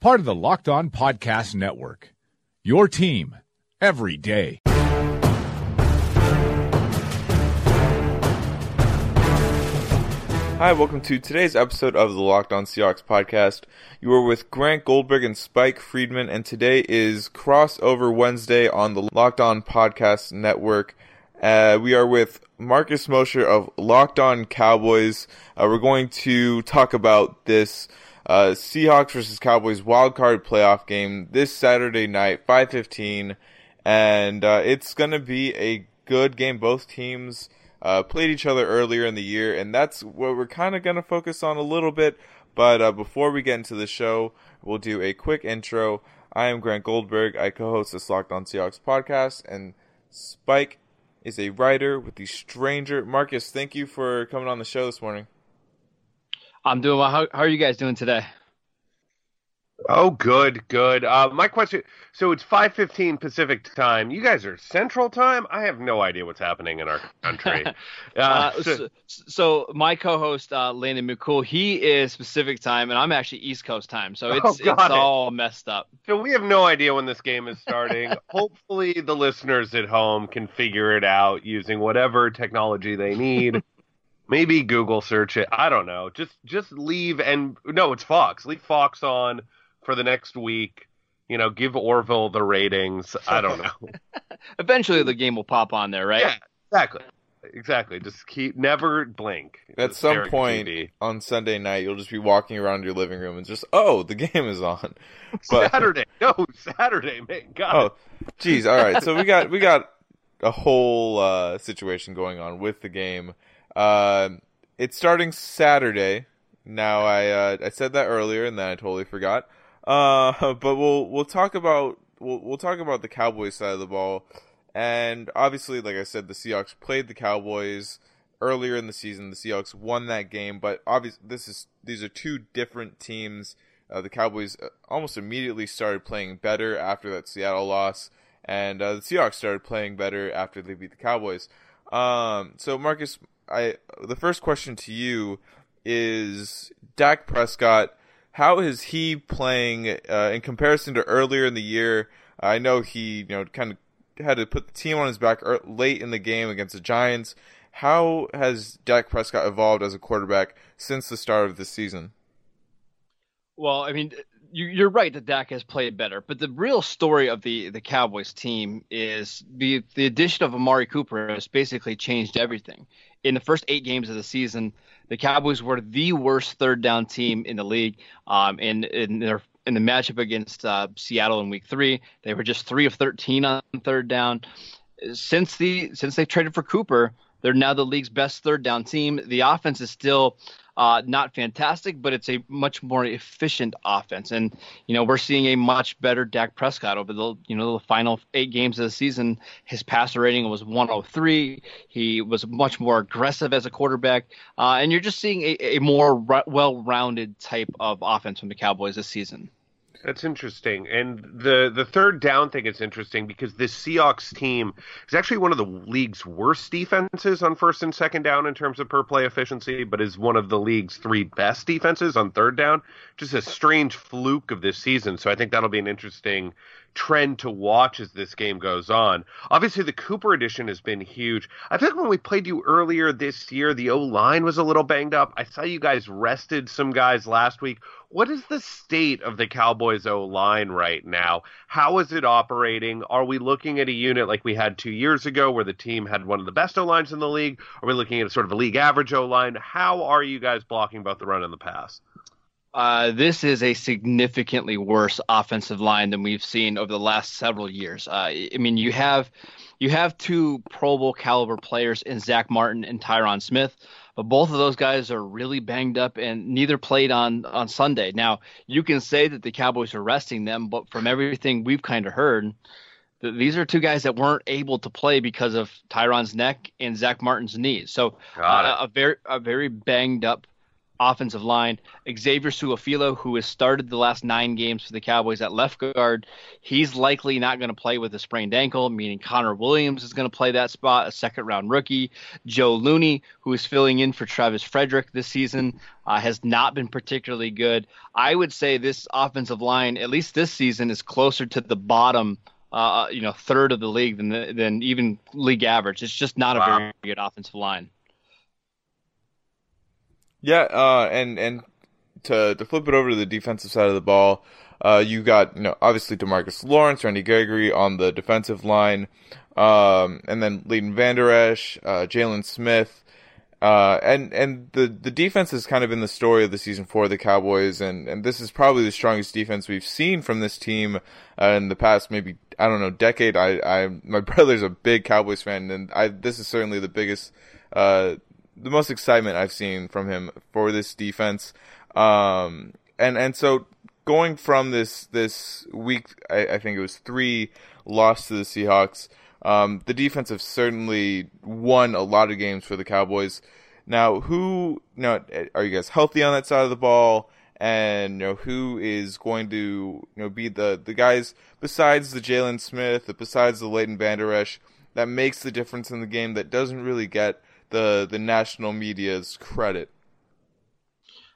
part of the Locked On Podcast Network. Your team every day. Hi, welcome to today's episode of the Locked On Seahawks podcast. You are with Grant Goldberg and Spike Friedman, and today is Crossover Wednesday on the Locked On Podcast Network. Uh, we are with Marcus Mosher of Locked On Cowboys. Uh, we're going to talk about this uh, Seahawks versus Cowboys wildcard playoff game this Saturday night, 5:15, and uh, it's to be a good game. Both teams uh, played each other earlier in the year, and that's what we're kind of to focus on a little bit. But uh, before we get into the show, we'll do a quick intro. I am Grant Goldberg. I co-host the Locked On Seahawks podcast, and Spike is a writer with the Stranger. Marcus, thank you for coming on the show this morning. I'm doing well. How, how are you guys doing today? Oh, good, good. Uh, my question: so it's five fifteen Pacific time. You guys are Central time. I have no idea what's happening in our country. uh, uh, so, so, my co-host uh, Landon McCool, he is Pacific time, and I'm actually East Coast time. So it's oh, it's it. all messed up. So we have no idea when this game is starting. Hopefully, the listeners at home can figure it out using whatever technology they need. Maybe Google search it. I don't know. Just just leave and no, it's Fox. Leave Fox on for the next week. You know, give Orville the ratings. I don't know. Eventually, the game will pop on there, right? Yeah, exactly. Exactly. Just keep never blink. At some point TV. on Sunday night, you'll just be walking around your living room and just, oh, the game is on. But, Saturday, no, Saturday, man. God. Oh, geez. All right. So we got we got a whole uh, situation going on with the game. Uh, it's starting Saturday. Now I uh, I said that earlier and then I totally forgot. Uh, but we'll we'll talk about we'll we'll talk about the Cowboys side of the ball, and obviously, like I said, the Seahawks played the Cowboys earlier in the season. The Seahawks won that game, but obviously, this is these are two different teams. Uh, the Cowboys uh, almost immediately started playing better after that Seattle loss, and uh, the Seahawks started playing better after they beat the Cowboys. Um, so Marcus, I the first question to you is Dak Prescott how is he playing uh, in comparison to earlier in the year? I know he, you know, kind of had to put the team on his back late in the game against the Giants. How has Dak Prescott evolved as a quarterback since the start of the season? Well, I mean, you, are right that Dak has played better, but the real story of the the Cowboys team is the the addition of Amari Cooper has basically changed everything. In the first eight games of the season, the Cowboys were the worst third down team in the league. Um, in, in their in the matchup against uh, Seattle in Week Three, they were just three of thirteen on third down. Since the since they traded for Cooper, they're now the league's best third down team. The offense is still uh, not fantastic, but it's a much more efficient offense. And you know we're seeing a much better Dak Prescott over the you know the final eight games of the season. His passer rating was 103. He was much more aggressive as a quarterback, uh, and you're just seeing a, a more well-rounded type of offense from the Cowboys this season. That's interesting. And the the third down thing is interesting because this Seahawks team is actually one of the league's worst defenses on first and second down in terms of per play efficiency, but is one of the league's three best defenses on third down. Just a strange fluke of this season. So I think that'll be an interesting trend to watch as this game goes on. Obviously, the Cooper edition has been huge. I think when we played you earlier this year, the O line was a little banged up. I saw you guys rested some guys last week. What is the state of the Cowboys O line right now? How is it operating? Are we looking at a unit like we had two years ago where the team had one of the best O lines in the league? Are we looking at a sort of a league average O line? How are you guys blocking both the run and the pass? Uh, this is a significantly worse offensive line than we've seen over the last several years. Uh, I mean, you have you have two Pro Bowl caliber players in Zach Martin and Tyron Smith, but both of those guys are really banged up, and neither played on on Sunday. Now, you can say that the Cowboys are resting them, but from everything we've kind of heard, these are two guys that weren't able to play because of Tyron's neck and Zach Martin's knees. So uh, a very a very banged up offensive line. Xavier Su'a-Filo, who has started the last nine games for the Cowboys at left guard, he's likely not going to play with a sprained ankle, meaning Connor Williams is going to play that spot, a second round rookie. Joe Looney, who is filling in for Travis Frederick this season, uh, has not been particularly good. I would say this offensive line, at least this season, is closer to the bottom. Uh, you know, third of the league than the, than even league average. It's just not wow. a very good offensive line. Yeah, uh, and and to to flip it over to the defensive side of the ball, uh, you got you know obviously Demarcus Lawrence, Randy Gregory on the defensive line, um, and then Leighton Vander Esch, uh, Jaylon Smith. Uh, and and the the defense is kind of in the story of the season for the Cowboys, and, and this is probably the strongest defense we've seen from this team uh, in the past maybe I don't know decade. I I my brother's a big Cowboys fan, and I this is certainly the biggest uh, the most excitement I've seen from him for this defense. Um, and and so going from this this week, I, I think it was three loss to the Seahawks. Um, the defense have certainly won a lot of games for the Cowboys. Now, who you know, are you guys healthy on that side of the ball? And you know who is going to you know be the the guys besides the Jaylon Smith, besides the Leighton Vander Esch, that makes the difference in the game that doesn't really get the the national media's credit?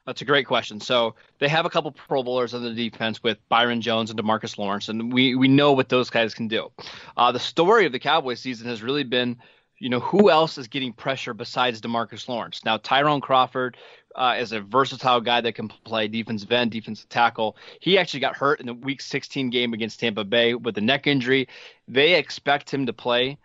That's a great question. So they have a couple Pro Bowlers on the defense with Byron Jones and Demarcus Lawrence, and we we know what those guys can do. Uh, the story of the Cowboys season has really been, you know, who else is getting pressure besides Demarcus Lawrence? Now Tyrone Crawford. Uh, is a versatile guy that can play defensive end, defensive tackle. He actually got hurt in the Week 16 game against Tampa Bay with a neck injury. They expect him to play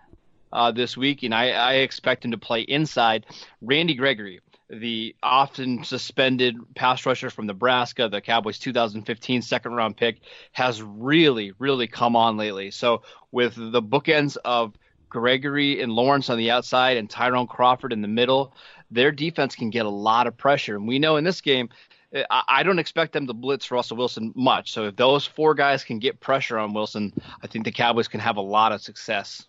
uh, this week, and I, I expect him to play inside. Randy Gregory, the often suspended pass rusher from Nebraska, the Cowboys' 2015 second round pick, has really, really come on lately. So with the bookends of Gregory and Lawrence on the outside and Tyrone Crawford in the middle, their defense can get a lot of pressure. And we know in this game, I don't expect them to blitz Russell Wilson much. So if those four guys can get pressure on Wilson, I think the Cowboys can have a lot of success.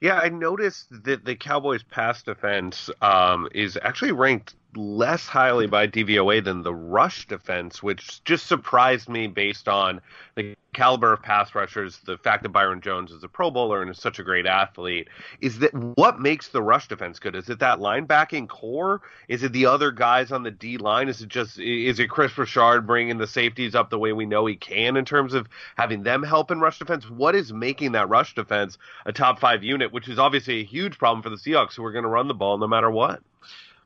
Yeah, I noticed that the Cowboys' pass defense um, is actually ranked less highly by DVOA than the rush defense, which just surprised me based on the caliber of pass rushers, the fact that Byron Jones is a Pro Bowler and is such a great athlete. Is that what makes the rush defense good? Is it that linebacking core? Is it the other guys on the D line? Is it just is it Kris Richard bringing the safeties up the way we know he can in terms of having them help in rush defense? What is making that rush defense a top five unit, which is obviously a huge problem for the Seahawks, who are going to run the ball no matter what?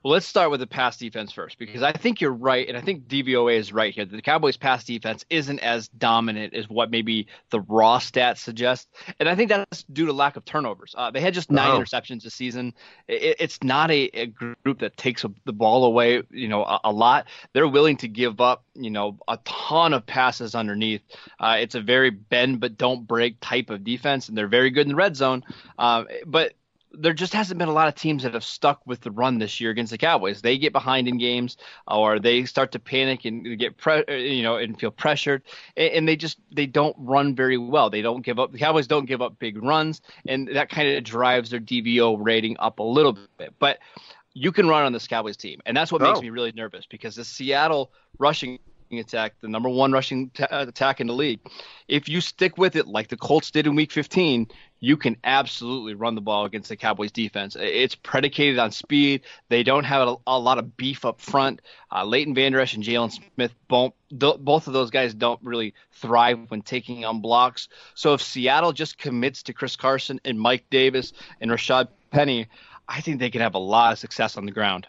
Well, let's start with the pass defense first because I think you're right, and I think DVOA is right here. The Cowboys' pass defense isn't as dominant as what maybe the raw stats suggest, and I think that's due to lack of turnovers. Uh, they had just nine oh. interceptions this season. It, it's not a, a, group that takes the ball away, you know, a, a, lot. They're willing to give up, you know, a ton of passes underneath. Uh, it's a very bend but don't break type of defense, and they're very good in the red zone. Uh, but there just hasn't been a lot of teams that have stuck with the run this year against the Cowboys. They get behind in games, or they start to panic and get pre- you know and feel pressured, and they just they don't run very well. They don't give up. The Cowboys don't give up big runs, and that kind of drives their DVOA rating up a little bit. But you can run on this Cowboys team, and that's what oh. makes me really nervous because the Seattle rushing attack, the number one rushing t- uh, attack in the league. If you stick with it like the Colts did in Week 15, you can absolutely run the ball against the Cowboys defense. It's predicated on speed. They don't have a, a lot of beef up front. Uh, Leighton Vander Esch and Jaylon Smith, both, both of those guys don't really thrive when taking on blocks. So if Seattle just commits to Chris Carson and Mike Davis and Rashad Penny, I think they can have a lot of success on the ground.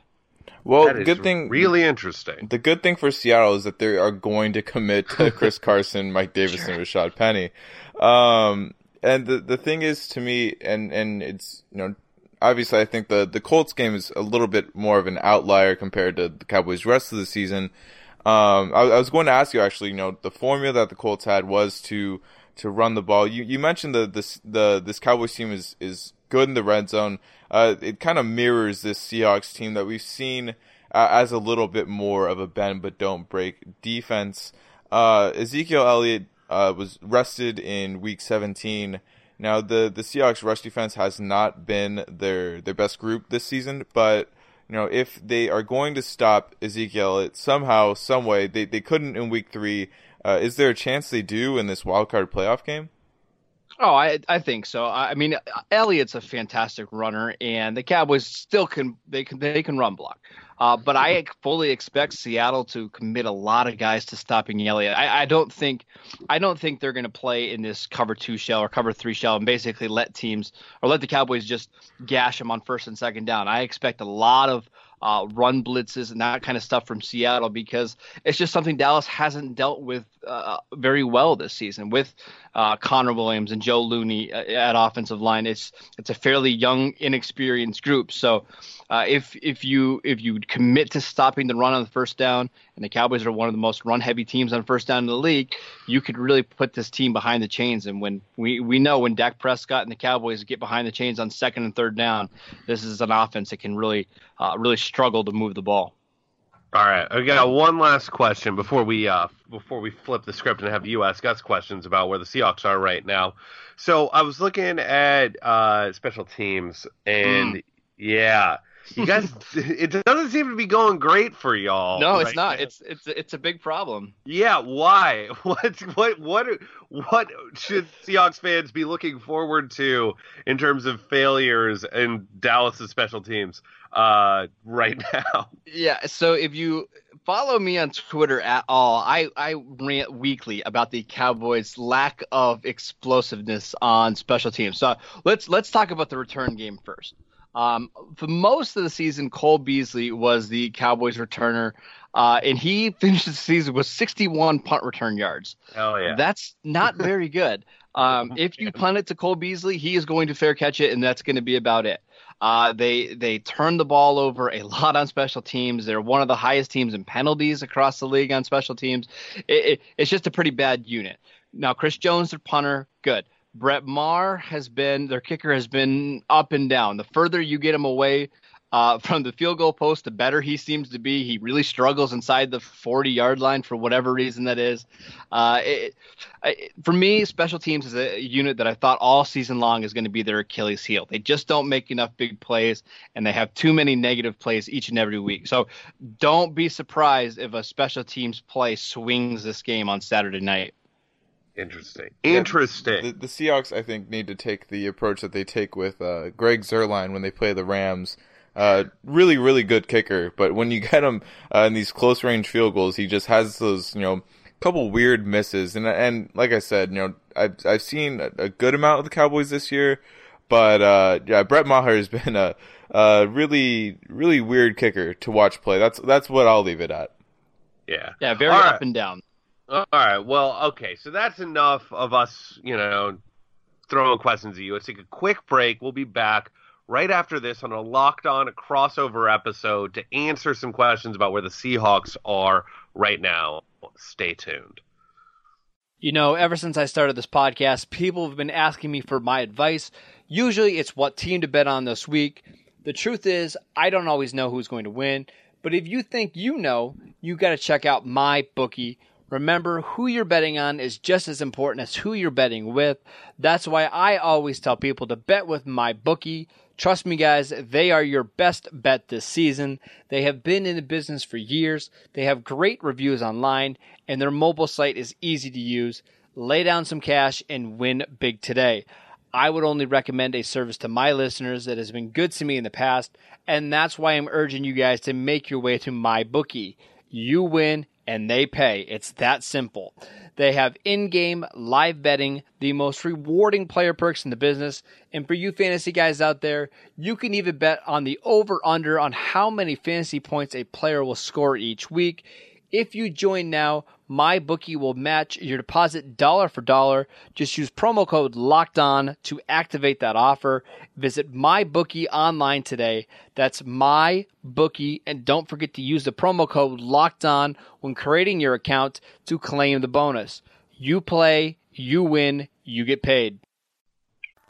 Well, good thing. Really interesting. The good thing for Seattle is that they are going to commit to Chris Carson, Mike Davis, sure. and Rashad Penny. Um, and the the thing is to me, and and it's you know obviously I think the the Colts game is a little bit more of an outlier compared to the Cowboys' rest of the season. Um, I, I was going to ask you actually. You know, the formula that the Colts had was to to run the ball. You you mentioned the this the this Cowboys team is is good in the red zone. Uh, it kind of mirrors this Seahawks team that we've seen uh, as a little bit more of a bend but don't break defense. Uh, Ezekiel Elliott uh, was rested in Week 17. Now the the Seahawks rush defense has not been their their best group this season, but you know if they are going to stop Ezekiel Elliott somehow, some way, they they couldn't in Week Three. Uh, is there a chance they do in this wild card playoff game? Oh, I I think so. I mean, Elliott's a fantastic runner, and the Cowboys still can they can they can run block. Uh, but I fully expect Seattle to commit a lot of guys to stopping Elliott. I, I don't think I don't think they're going to play in this cover two shell or cover three shell and basically let teams or let the Cowboys just gash them on first and second down. I expect a lot of uh, run blitzes and that kind of stuff from Seattle because it's just something Dallas hasn't dealt with uh, very well this season with uh, Connor Williams and Joe Looney uh, at offensive line. It's it's a fairly young, inexperienced group. So uh, if if you if you commit to stopping the run on the first down, and the Cowboys are one of the most run heavy teams on first down in the league, you could really put this team behind the chains. And when we we know when Dak Prescott and the Cowboys get behind the chains on second and third down, this is an offense that can really uh, really struggle to move the ball. All right, I got one last question before we uh before we flip the script and have you ask us questions about where the Seahawks are right now. So I was looking at uh special teams and mm. yeah, you guys it doesn't seem to be going great for y'all. No, right it's not. Now. It's it's it's a big problem. Yeah, why? What what what what should Seahawks fans be looking forward to in terms of failures in Dallas's special teams? uh, right now. Yeah. So if you follow me on Twitter at all, I, I rant weekly about the Cowboys' lack of explosiveness on special teams. So let's let's talk about the return game first. Um, for most of the season, Cole Beasley was the Cowboys returner, uh, and he finished the season with 61 punt return yards. Hell yeah! That's not very good. Um, if you punt it to Cole Beasley, he is going to fair catch it, and that's going to be about it. Uh, they they turn the ball over a lot on special teams. They're one of the highest teams in penalties across the league on special teams. It, it, it's just a pretty bad unit. Now Chris Jones, their punter, good. Brett Maher has been their kicker has been up and down. The further you get him away uh, from the field goal post, the better he seems to be. He really struggles inside the 40 yard line for whatever reason that is. Uh, it, it, for me, special teams is a unit that I thought all season long is going to be their Achilles heel. They just don't make enough big plays, and they have too many negative plays each and every week. So don't be surprised if a special teams play swings this game on Saturday night. Interesting. Interesting. Yeah, the, the, Seahawks, I think, need to take the approach that they take with uh, Greg Zuerlein when they play the Rams uh, really, really good kicker, but when you get him uh, in these close range field goals, he just has those, you know, couple weird misses. And and like I said, you know, I've I've seen a, good amount of the Cowboys this year, but uh, yeah, Brett Maher has been a, a really, really weird kicker to watch play. That's that's what I'll leave it at. Yeah, yeah, very All up right. and down. All right, well, okay, so that's enough of us, you know, throwing questions at you. Let's take a quick break. We'll be back right after this on a locked on crossover episode to answer some questions about where the Seahawks are right now. Stay tuned. You know, ever since I started this podcast, people have been asking me for my advice. Usually it's what team to bet on this week. The truth is, I don't always know who's going to win, but if you think you know, you got to check out my bookie Remember, who you're betting on is just as important as who you're betting with. That's why I always tell people to bet with my bookie. Trust me, guys, they are your best bet this season. They have been in the business for years. They have great reviews online, and their mobile site is easy to use. Lay down some cash and win big today. I would only recommend a service to my listeners that has been good to me in the past, and that's why I'm urging you guys to make your way to my bookie. You win and they pay. It's that simple. They have in game live betting, the most rewarding player perks in the business. And for you fantasy guys out there, you can even bet on the over under on how many fantasy points a player will score each week. If you join now, MyBookie will match your deposit dollar for dollar. Just use promo code Locked On to activate that offer. Visit MyBookie online today. That's MyBookie, and don't forget to use the promo code Locked On when creating your account to claim the bonus. You play, you win, you get paid.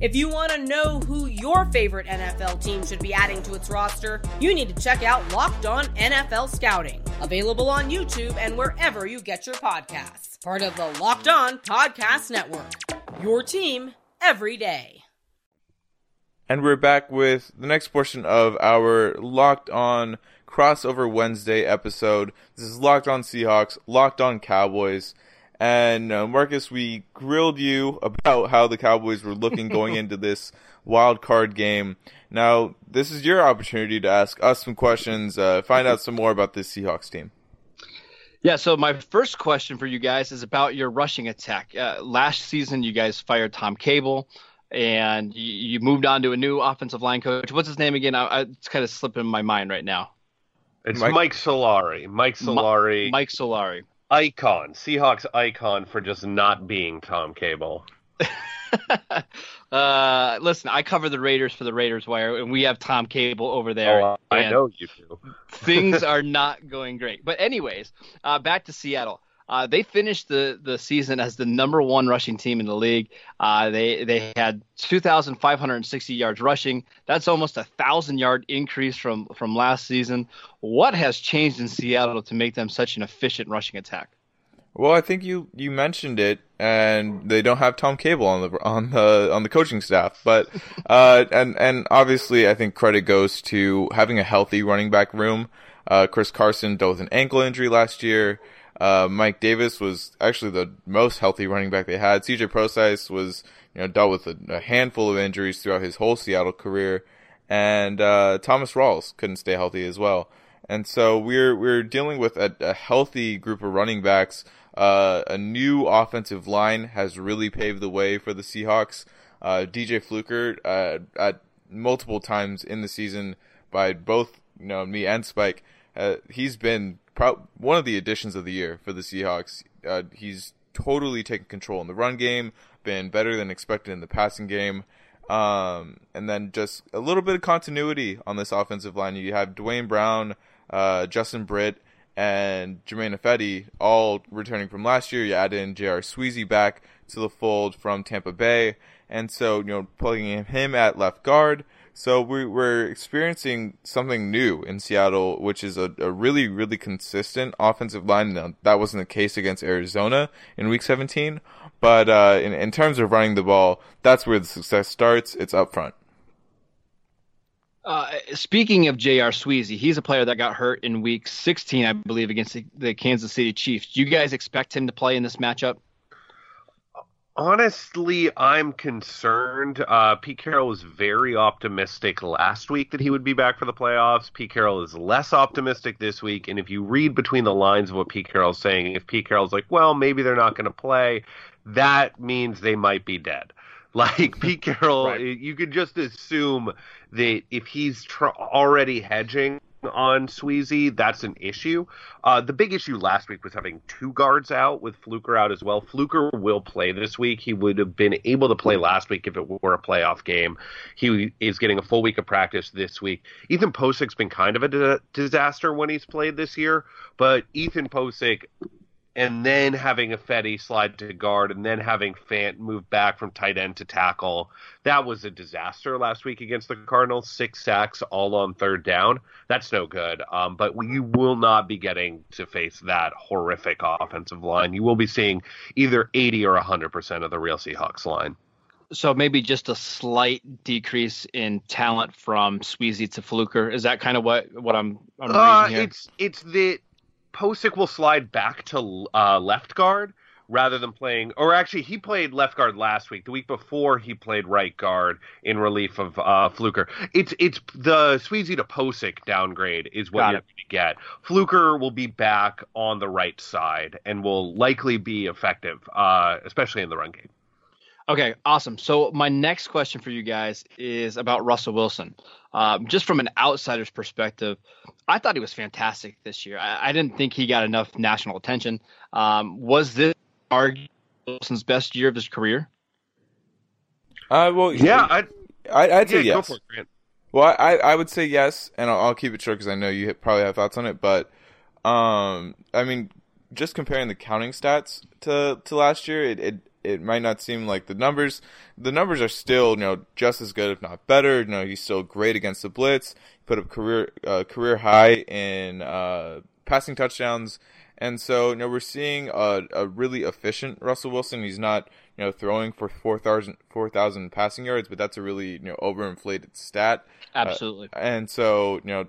If you want to know who your favorite NFL team should be adding to its roster, you need to check out Locked On NFL Scouting, available on YouTube and wherever you get your podcasts. Part of the Locked On Podcast Network. Your team every day. And we're back with the next portion of our Locked On Crossover Wednesday episode. This is Locked On Seahawks, Locked On Cowboys. And uh, Marcus, we grilled you about how the Cowboys were looking going into this wild card game. Now, this is your opportunity to ask us some questions, uh, find out some more about this Seahawks team. Yeah, so my first question for you guys is about your rushing attack. Uh, last season, you guys fired Tom Cable, and you, you, moved on to a new offensive line coach. What's his name again? I, I, it's kind of slipping my mind right now. It's Mike, Mike Solari. Mike Solari. Mike Solari icon, Seahawks icon for just not being Tom Cable. uh, listen, I cover the Raiders for the Raiders Wire, and we have Tom Cable over there. Oh, I know you do. things are not going great. But anyways, uh, back to Seattle. Uh, they finished the, the season as the number one rushing team in the league. Uh, they they had 2,560 yards rushing. That's almost a thousand yard increase from from last season. What has changed in Seattle to make them such an efficient rushing attack? Well, I think you, you mentioned it, and they don't have Tom Cable on the on the on the coaching staff, but uh, and and obviously I think credit goes to having a healthy running back room. Uh, Chris Carson dealt with an ankle injury last year. Uh, Mike Davis was actually the most healthy running back they had. CJ Prosise was, you know, dealt with a, a handful of injuries throughout his whole Seattle career, and uh, Thomas Rawls couldn't stay healthy as well. And so we're we're dealing with a, a healthy group of running backs. Uh, a new offensive line has really paved the way for the Seahawks. Uh, DJ Fluker uh, at multiple times in the season by both you know me and Spike, uh, he's been pro- one of the additions of the year for the Seahawks. Uh, he's totally taken control in the run game, been better than expected in the passing game. Um, and then just a little bit of continuity on this offensive line. You have Duane Brown, uh, Justin Britt, and Germain Ifedi all returning from last year. You add in J.R. Sweezy back to the fold from Tampa Bay. And so, you know, plugging him at left guard – so we, we're experiencing something new in Seattle, which is a, a really, really consistent offensive line. Now, that wasn't the case against Arizona in Week 17, but uh, in, in terms of running the ball, that's where the success starts. It's up front. Uh, speaking of J.R. Sweezy, he's a player that got hurt in Week 16, I believe, against the, the Kansas City Chiefs. Do you guys expect him to play in this matchup? Honestly, I'm concerned. Uh, Pete Carroll was very optimistic last week that he would be back for the playoffs. Pete Carroll is less optimistic this week. And if you read between the lines of what Pete Carroll's saying, if Pete Carroll's like, well, maybe they're not going to play, that means they might be dead. Like Pete Carroll, right. you could just assume that if he's tr- already hedging on Sweezy, that's an issue. Uh, the big issue last week was having two guards out with Fluker out as well. Fluker will play this week. He would have been able to play last week if it were a playoff game. He is getting a full week of practice this week. Ethan Pocic's been kind of a di- disaster when he's played this year, but Ethan Pocic and then having Ifedi slide to guard, and then having Fant move back from tight end to tackle. That was a disaster last week against the Cardinals. Six sacks, all on third down. That's no good. Um, but you will not be getting to face that horrific offensive line. You will be seeing either 80 or 100% of the real Seahawks line. So maybe just a slight decrease in talent from Sweezy to Fluker. Is that kind of what what I'm, I'm uh, It's it's the Pocic will slide back to uh, left guard, rather than playing, or actually, he played left guard last week. The week before, he played right guard in relief of uh, Fluker. It's it's the Sweezy to Pocic downgrade is what Got you're going to get. Fluker will be back on the right side and will likely be effective, uh, especially in the run game. Okay, awesome. So my next question for you guys is about Russell Wilson. Um, just from an outsider's perspective, I thought he was fantastic this year. I, I didn't think he got enough national attention. Um, was this arguably Wilson's best year of his career? Uh, well, Yeah, I, I, I'd say yeah, go yes. for it, Well, I, I would say yes, and I'll, I'll keep it short because I know you probably have thoughts on it. But, um, I mean, just comparing the counting stats to to last year, it, it it might not seem like the numbers. The numbers are still, you know, just as good, if not better. You know, he's still great against the blitz. He put up career uh, career high in uh, passing touchdowns, and so you know we're seeing a, a really efficient Russell Wilson. He's not you know throwing for 4,000 4,000 passing yards, but that's a really you know overinflated stat. Absolutely. And so, you know,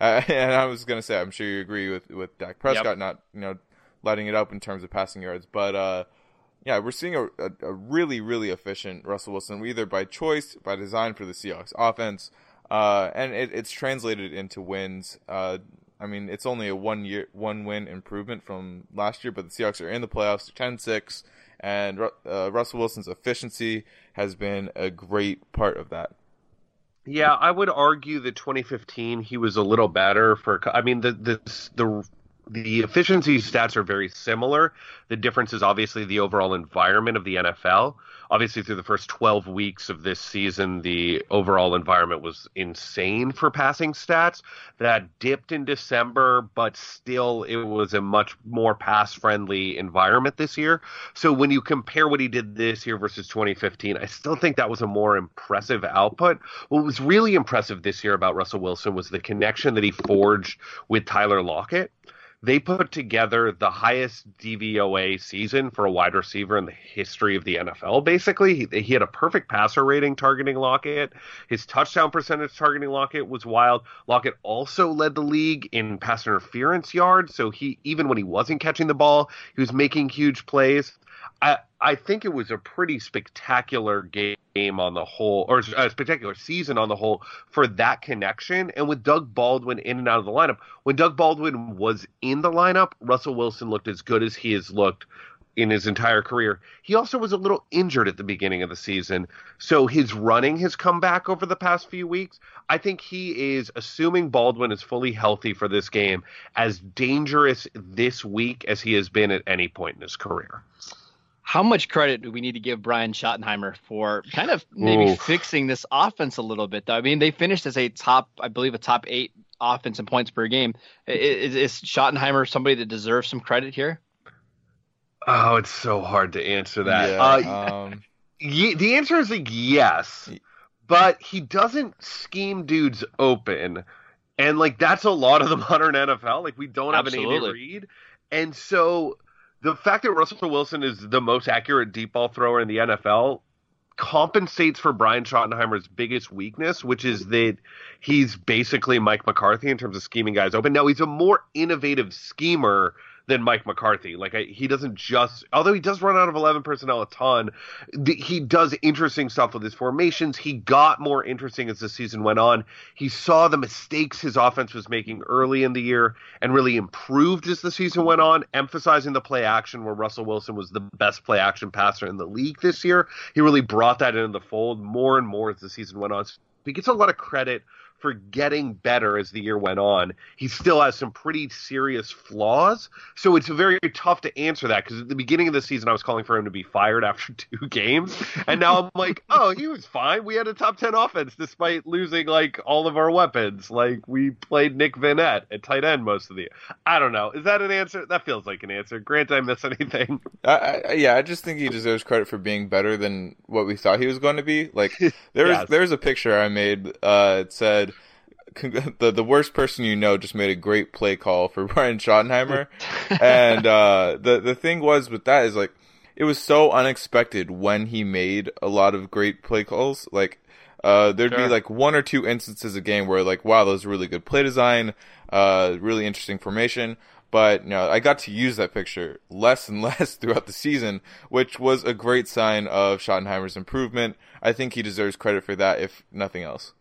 uh, and I was gonna say, I'm sure you agree with with Dak Prescott Yep. not, you know, lighting it up in terms of passing yards, but uh, yeah, we're seeing a, a, a really, really efficient Russell Wilson, either by choice, by design for the Seahawks offense, uh, and it, it's translated into wins. Uh, I mean, it's only a one year, one win improvement from last year, but the Seahawks are in the playoffs, 10-6, and uh, Russell Wilson's efficiency has been a great part of that. Yeah, I would argue that 2015 he was a little better for. I mean, the the the the efficiency stats are very similar. The difference is obviously the overall environment of the NFL. Obviously, through the first 12 weeks of this season, the overall environment was insane for passing stats. That dipped in December, but still, it was a much more pass friendly environment this year. So, when you compare what he did this year versus 2015, I still think that was a more impressive output. What was really impressive this year about Russell Wilson was the connection that he forged with Tyler Lockett they put together the highest DVOA season for a wide receiver in the history of the NFL. Basically, he, he had a perfect passer rating targeting Lockett. His touchdown percentage targeting Lockett was wild. Lockett also led the league in pass interference yards. So he, even when he wasn't catching the ball, he was making huge plays. I, I think it was a pretty spectacular game on the whole, or a spectacular season on the whole for that connection. And with Doug Baldwin in and out of the lineup, when Doug Baldwin was in the lineup, Russell Wilson looked as good as he has looked in his entire career. He also was a little injured at the beginning of the season, so his running has come back over the past few weeks. I think he is assuming Baldwin is fully healthy for this game, as dangerous this week as he has been at any point in his career. How much credit do we need to give Brian Schottenheimer for kind of maybe Oof. fixing this offense a little bit? Though I mean, they finished as a top, I believe, a top eight offense in points per game. Is, is Schottenheimer somebody that deserves some credit here? Oh, it's so hard to answer that. Yeah, Uh, um, Ye- the answer is like yes, but he doesn't scheme dudes open, and like that's a lot of the modern NFL. Like we don't have an Andy Absolutely. Reid, and so the fact that Russell Wilson is the most accurate deep ball thrower in the NFL compensates for Brian Schottenheimer's biggest weakness, which is that he's basically Mike McCarthy in terms of scheming guys open. Now he's a more innovative schemer than Mike McCarthy. Like I, he doesn't just, although he does run out of eleven personnel a ton, he does interesting stuff with his formations. He got more interesting as the season went on. He saw the mistakes his offense was making early in the year and really improved as the season went on, emphasizing the play action where Russell Wilson was the best play action passer in the league this year. He really brought that into the fold more and more as the season went on. So he gets a lot of credit for getting better as the year went on. He still has some pretty serious flaws, so it's very tough to answer that because at the beginning of the season I was calling for him to be fired after two games, and now I'm like, oh, he was fine. We had a top ten offense despite losing like all of our weapons. Like we played Nick Vannett at tight end most of the year. I don't know. Is that an answer? That feels like an answer. Grant, I miss anything? I, I, yeah, I just think he deserves credit for being better than what we thought he was going to be. Like there was Yes. there was a picture I made. Uh, it said "Con- the the worst person you know just made a great play call for Brian Schottenheimer, and uh, the the thing was with that is like it was so unexpected when he made a lot of great play calls. Like uh, there'd be like one or two instances a game where like wow, that was really good play design, uh, really interesting formation. But you know, I got to use that picture less and less throughout the season, which was a great sign of Schottenheimer's improvement. I think he deserves credit for that, if nothing else.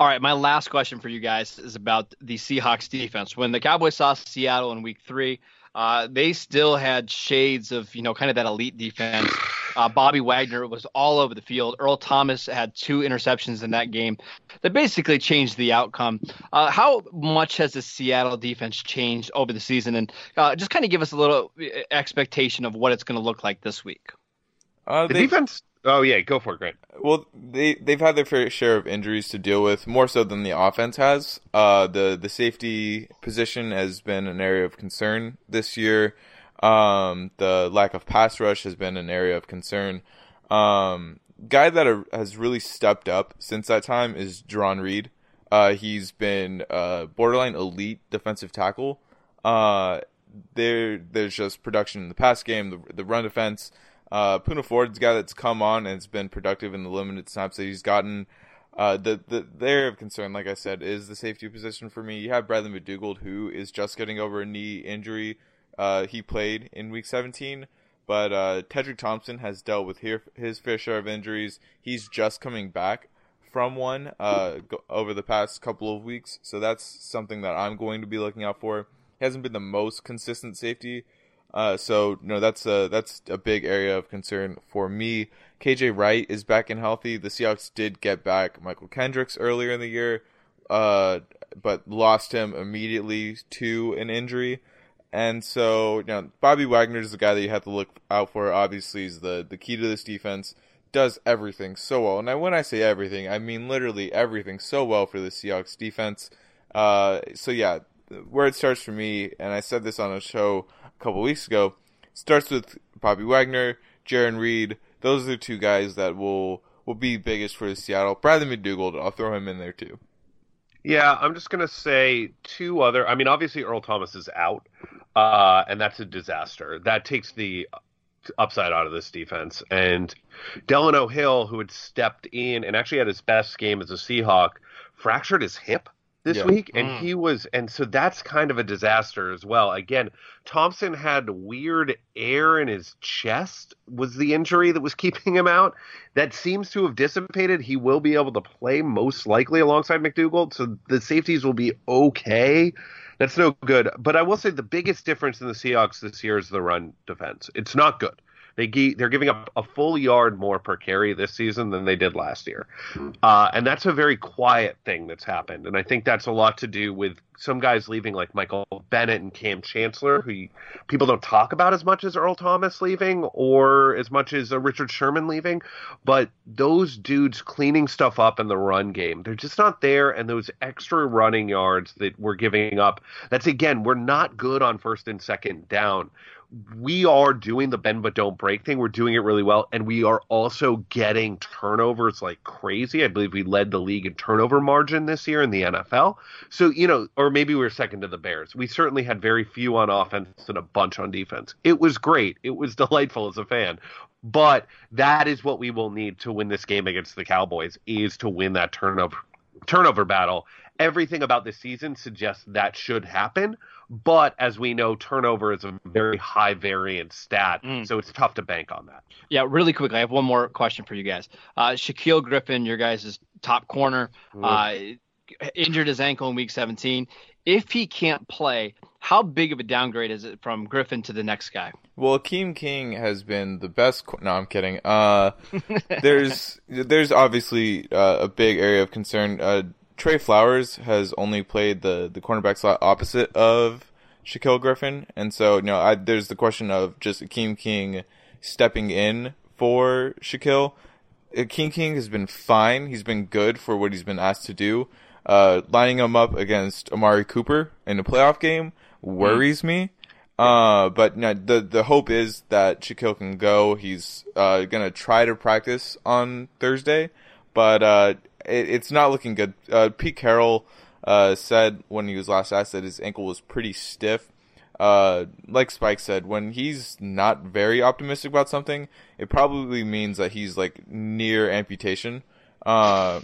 All right, my last question for you guys is about the Seahawks defense. When the Cowboys saw Seattle in Week Three, uh, they still had shades of you know kind of that elite defense. Uh, Bobby Wagner was all over the field. Earl Thomas had two interceptions in that game that basically changed the outcome. Uh, how much has the Seattle defense changed over the season? And uh, just kind of give us a little uh, expectation of what it's going to look like this week. Uh, The they- defense. Oh yeah, go for it, Grant. Well, they they've had their fair share of injuries to deal with, more so than the offense has. Uh, the the safety position has been an area of concern this year. Um, the lack of pass rush has been an area of concern. Um, guy that are, has really stepped up since that time is Jarran Reed. Uh, he's been uh, borderline elite defensive tackle. Uh, there there's just production in the pass game, the, the run defense. Uh, Poona Ford's guy that's come on and has been productive in the limited snaps that he's gotten. Uh, the, the area of concern, like I said, is the safety position for me. You have Bradley McDougald, who is just getting over a knee injury. Uh, he played in Week 17, but uh, Tedric Thompson has dealt with here, his fair share of injuries. He's just coming back from one uh, over the past couple of weeks, so that's something that I'm going to be looking out for. He hasn't been the most consistent safety, uh, so no, that's a that's a big area of concern for me. KJ Wright is back and healthy. The Seahawks did get back Mychal Kendricks earlier in the year, uh, but lost him immediately to an injury. And so, you know, Bobby Wagner is the guy that you have to look out for. Obviously, is the the key to this defense. Does everything so well. And I, when I say everything, I mean literally everything so well for the Seahawks defense. Uh, so yeah, where it starts for me, and I said this on a show couple weeks ago, starts with Bobby Wagner, Jarran Reed. Those are the two guys that will will be biggest for the Seattle. Bradley McDougald, I'll throw him in there too. Yeah, I'm just gonna say two other. I mean, obviously Earl Thomas is out, uh, and that's a disaster. That takes the upside out of this defense. And Delano Hill, who had stepped in and actually had his best game as a Seahawk, fractured his hip this Yeah. week, and Mm. he was, and so that's kind of a disaster as well. Again, Thompson had weird air in his chest. Was the injury that was keeping him out? That seems to have dissipated. He will be able to play most likely alongside McDougald, so the safeties will be okay. That's no good. But I will say the biggest difference in the Seahawks this year is the run defense. It's not good. They gi- they're giving up a full yard more per carry this season than they did last year, uh, and that's a very quiet thing that's happened. And I think that's a lot to do with some guys leaving, like Michael Bennett and Kam Chancellor, who you- people don't talk about as much as Earl Thomas leaving or as much as uh, Richard Sherman leaving. But those dudes cleaning stuff up in the run game, they're just not there. And those extra running yards that we're giving up, that's again, we're not good on first and second down we are doing the bend but don't break thing. We're doing it really well, and we are also getting turnovers like crazy. I believe we led the league in turnover margin this year in the NFL. So you know, or maybe we were second to the Bears. We certainly had very few on offense and a bunch on defense. It was great. It was delightful as a fan. But that is what we will need to win this game against the Cowboys is to win that turnover turnover battle. Everything about this season suggests that should happen, but as we know, turnover is a very high variance stat, Mm. so it's tough to bank on that. Yeah, really quickly, I have one more question for you guys. Uh, Shaquill Griffin, your guys' top corner, uh, injured his ankle in week 17. If he can't play, how big of a downgrade is it from Griffin to the next guy? Well, Akeem King has been the best. Co- no, I'm kidding. Uh, there's there's obviously uh, a big area of concern. Uh, Tre Flowers has only played the the cornerback slot opposite of Shaquill Griffin, and so you know I, there's the question of just Akeem King stepping in for Shaquill. Akeem King has been fine. He's been good for what he's been asked to do. Uh, lining him up against Amari Cooper in a playoff game worries me. Uh, but you know, the the hope is that Shaquill can go. He's uh, gonna try to practice on Thursday, but uh, it, it's not looking good. Uh, Pete Carroll uh, said when he was last asked that his ankle was pretty stiff. Uh, like Spike said, when he's not very optimistic about something, it probably means that he's like near amputation. Uh,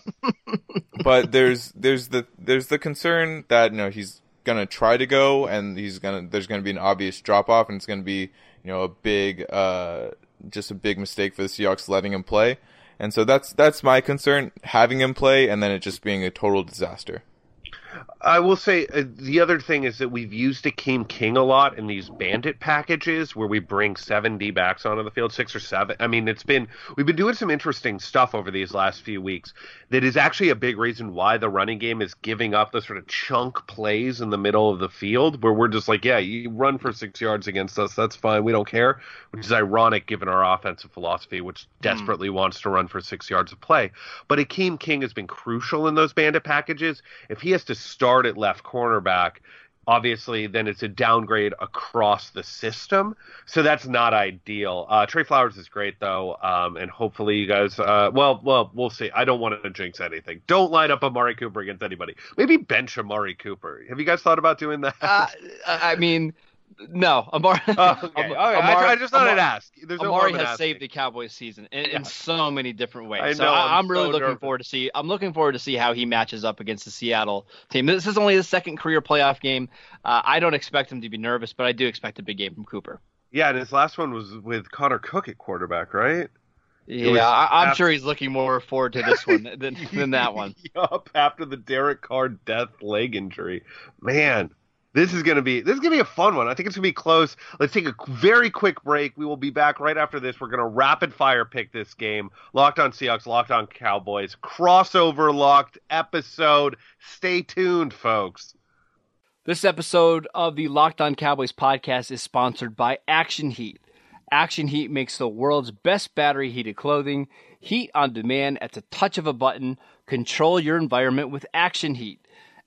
but there's there's the there's the concern that you know he's gonna try to go, and he's gonna there's gonna be an obvious drop off, and it's gonna be you know a big uh, just a big mistake for the Seahawks letting him play. And so that's that's my concern, having him play and then it just being a total disaster. I will say uh, the other thing is that we've used Akeem King a lot in these bandit packages where we bring seven D backs onto the field, six or seven. I mean, it's been we've been doing some interesting stuff over these last few weeks that is actually a big reason why the running game is giving up the sort of chunk plays in the middle of the field where we're just like, yeah, you run for six yards against us, that's fine, we don't care. Which is ironic given our offensive philosophy, which desperately mm. wants to run for six yards of play. But Akeem King has been crucial in those bandit packages. If he has to start at left cornerback, obviously then it's a downgrade across the system. So that's not ideal. Uh, Tre Flowers is great though, um, and hopefully you guys. Uh, well, well, we'll see. I don't want to jinx anything. Don't line up Amari Cooper against anybody. Maybe bench Amari Cooper. Have you guys thought about doing that? Uh, I mean. No, Amari. Oh, okay. Amari, I, I, just thought Amari, I'd ask. There's Amari no has asking. saved the Cowboys season in, yeah. in, so many different ways. I know, so I, am really so looking nervous. forward to see. I'm looking forward to see how he matches up against the Seattle team. This is only his second career playoff game. Uh, I don't expect him to be nervous, but I do expect a big game from Cooper. Yeah, and his last one was with Connor Cook at quarterback, right? Yeah, I, am sure he's looking more forward to this one than than that one. yup, after the Derek Carr death leg injury, man. This is gonna be this is gonna be a fun one. I think it's gonna be close. Let's take a very quick break. We will be back right after this. We're gonna rapid fire pick this game. Locked on Seahawks, locked on Cowboys, crossover locked episode. Stay tuned, folks. This episode of the Locked On Cowboys podcast is sponsored by Action Heat. Action Heat makes the world's best battery heated clothing. Heat on demand at the touch of a button. Control your environment with Action Heat.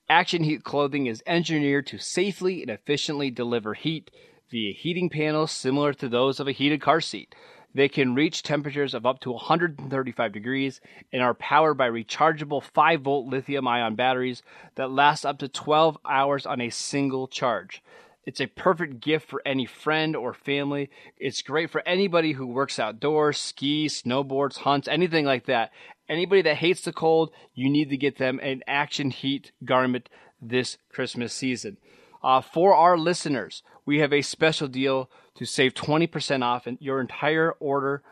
Action Heat clothing is engineered to safely and efficiently deliver heat via heating panels similar to those of a heated car seat. They can reach temperatures of up to 135 degrees and are powered by rechargeable 5 volt lithium ion batteries that last up to 12 hours on a single charge. It's a perfect gift for any friend or family. It's great for anybody who works outdoors, skis, snowboards, hunts, anything like that. Anybody that hates the cold, you need to get them an Action Heat garment this Christmas season. Uh, for our listeners, we have a special deal to save 20% off your entire order.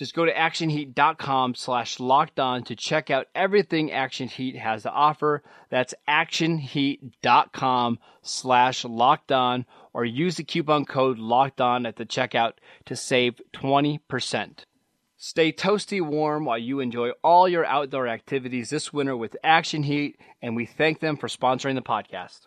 Just go to actionheat.com slash locked on to check out everything Action Heat has to offer. That's actionheat.com slash locked on or use the coupon code locked on at the checkout to save 20%. Stay toasty warm while you enjoy all your outdoor activities this winter with Action Heat, and we thank them for sponsoring the podcast.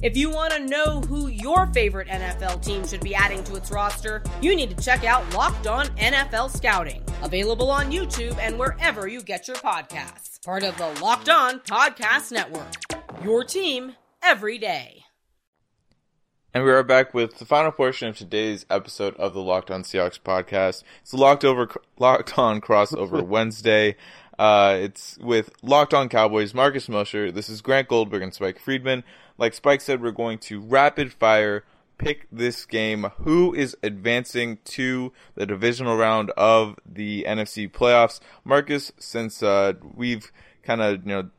If you want to know who your favorite NFL team should be adding to its roster, you need to check out Locked On NFL Scouting, available on YouTube and wherever you get your podcasts. Part of the Locked On Podcast Network. Your team every day. And we are back with the final portion of today's episode of the Locked On Seahawks podcast. It's Locked Over Locked On Crossover Wednesday. Uh, it's with Locked On Cowboys, Marcus Mosher. This is Grant Goldberg and Spike Friedman. Like Spike said, we're going to rapid fire pick this game. Who is advancing to the divisional round of the NFC playoffs? Marcus, since uh, we've kind of you know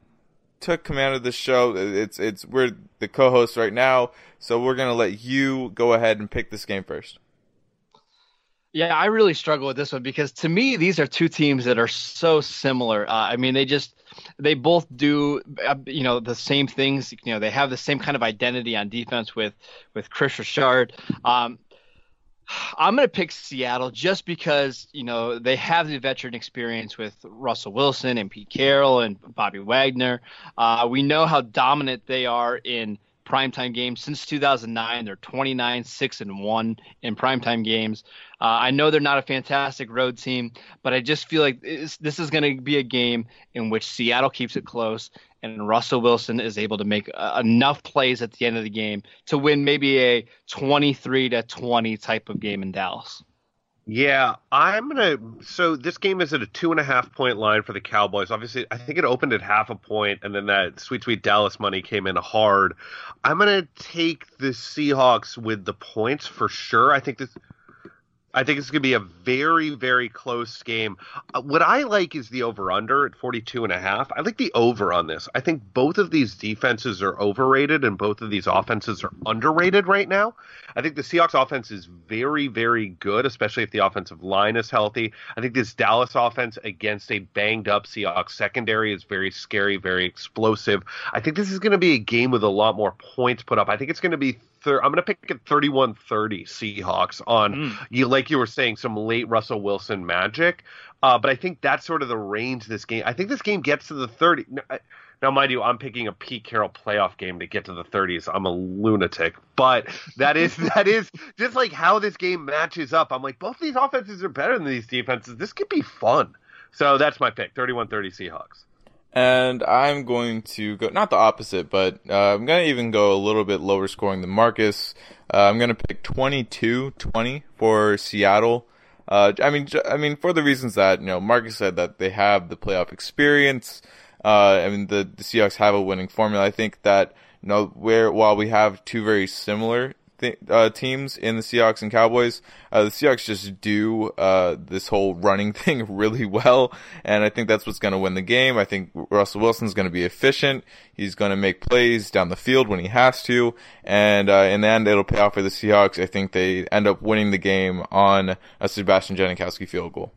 took command of the show, it's it's we're the co-hosts right now, so we're gonna let you go ahead and pick this game first. Yeah, I really struggle with this one because to me, these are two teams that are so similar. Uh, I mean, they just they both do uh, you know the same things. You know, they have the same kind of identity on defense with with Kris Richard. Um, I'm going to pick Seattle just because you know they have the veteran experience with Russell Wilson and Pete Carroll and Bobby Wagner. Uh, we know how dominant they are in primetime games since 2009. They're 29, 6, and 1 in primetime games. Uh, I know they're not a fantastic road team, but I just feel like this is going to be a game in which Seattle keeps it close and Russell Wilson is able to make uh, enough plays at the end of the game to win maybe a 23 to 20 type of game in Dallas. Yeah, I'm gonna. So this game is at a two and a half point line for the Cowboys. Obviously, I think it opened at half a point, and then that sweet, sweet Dallas money came in hard. I'm gonna take the Seahawks with the points for sure. I think this. I think it's going to be a very, very close game. Uh, what I like is the over under at 42 and a half. I like the over on this. I think both of these defenses are overrated and both of these offenses are underrated right now. I think the Seahawks offense is very, very good, especially if the offensive line is healthy. I think this Dallas offense against a banged up Seahawks secondary is very scary, very explosive. I think this is going to be a game with a lot more points put up. I think it's going to be thir- I'm going to pick at 31 30 Seahawks on, mm. you like you were saying, some late Russell Wilson magic. Uh, but I think that's sort of the range this game. I think this game gets to the 30. Now, mind you, I'm picking a Pete Carroll playoff game to get to the 30s. I'm a lunatic, but that is that is just like how this game matches up. I'm like, both these offenses are better than these defenses. This could be fun. So that's my pick: 31-30 Seahawks. And I'm going to go not the opposite, but uh, I'm going to even go a little bit lower scoring than Marcus. Uh, I'm going to pick 22-20 for Seattle. Uh, I mean, I mean, for the reasons that you know, Marcus said that they have the playoff experience. Uh, I mean, the, the Seahawks have a winning formula. I think that you know, where while we have two very similar th- uh, teams in the Seahawks and Cowboys. Uh, the Seahawks just do uh, this whole running thing really well, and I think that's what's going to win the game. I think Russell Wilson's going to be efficient. He's going to make plays down the field when he has to, and uh, in the end, it'll pay off for the Seahawks. I think they end up winning the game on a Sebastian Janikowski field goal.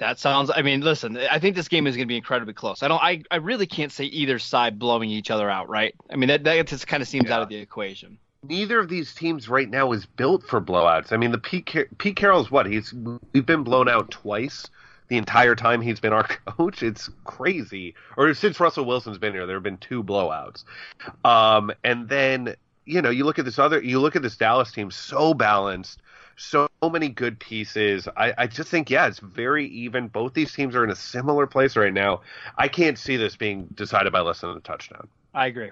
That sounds. I mean, listen. I think this game is going to be incredibly close. I don't. I, I really can't say either side blowing each other out, right? I mean, that that just kind of seems yeah. out of the equation. Neither of these teams right now is built for blowouts. I mean, the Pete, Car- Pete Carroll's what? He's we've been blown out twice the entire time he's been our coach. It's crazy. Or since Russell Wilson's been here, there have been two blowouts. Um, and then you know, you look at this other, you look at this Dallas team, so balanced so many good pieces. I, I just think, yeah, it's very even. Both these teams are in a similar place right now. I can't see this being decided by less than a touchdown. I agree.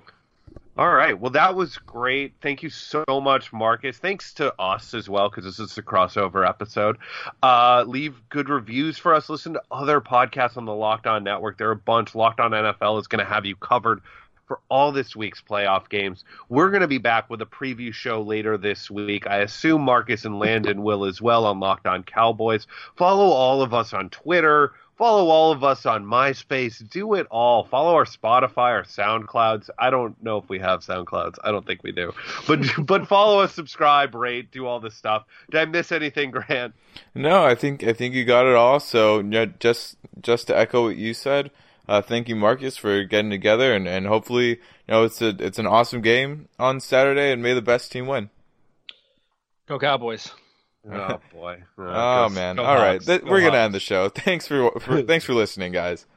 All right. Well, that was great. Thank you so much, Marcus. Thanks to us as well, because this is a crossover episode. Uh, leave good reviews for us. Listen to other podcasts on the Locked On Network. There are a bunch. Locked On NFL is going to have you covered for all this week's playoff games. We're going to be back with a preview show later this week. I assume Marcus and Landon will as well on Locked On Cowboys. Follow all of us on Twitter. Follow all of us on MySpace. Do it all. Follow our Spotify, our SoundClouds. I don't know if we have SoundClouds. I don't think we do. But but follow us, subscribe, rate, do all this stuff. Did I miss anything, Grant? No, I think I think you got it all. So just just to echo what you said, uh, thank you, Marcus, for getting together, and, and hopefully, you know, it's a it's an awesome game on Saturday, and may the best team win. Go Cowboys! Oh boy! Oh man! Go All Hawks. right, Th- we're Hawks. gonna end the show. Thanks for, for thanks for listening, guys.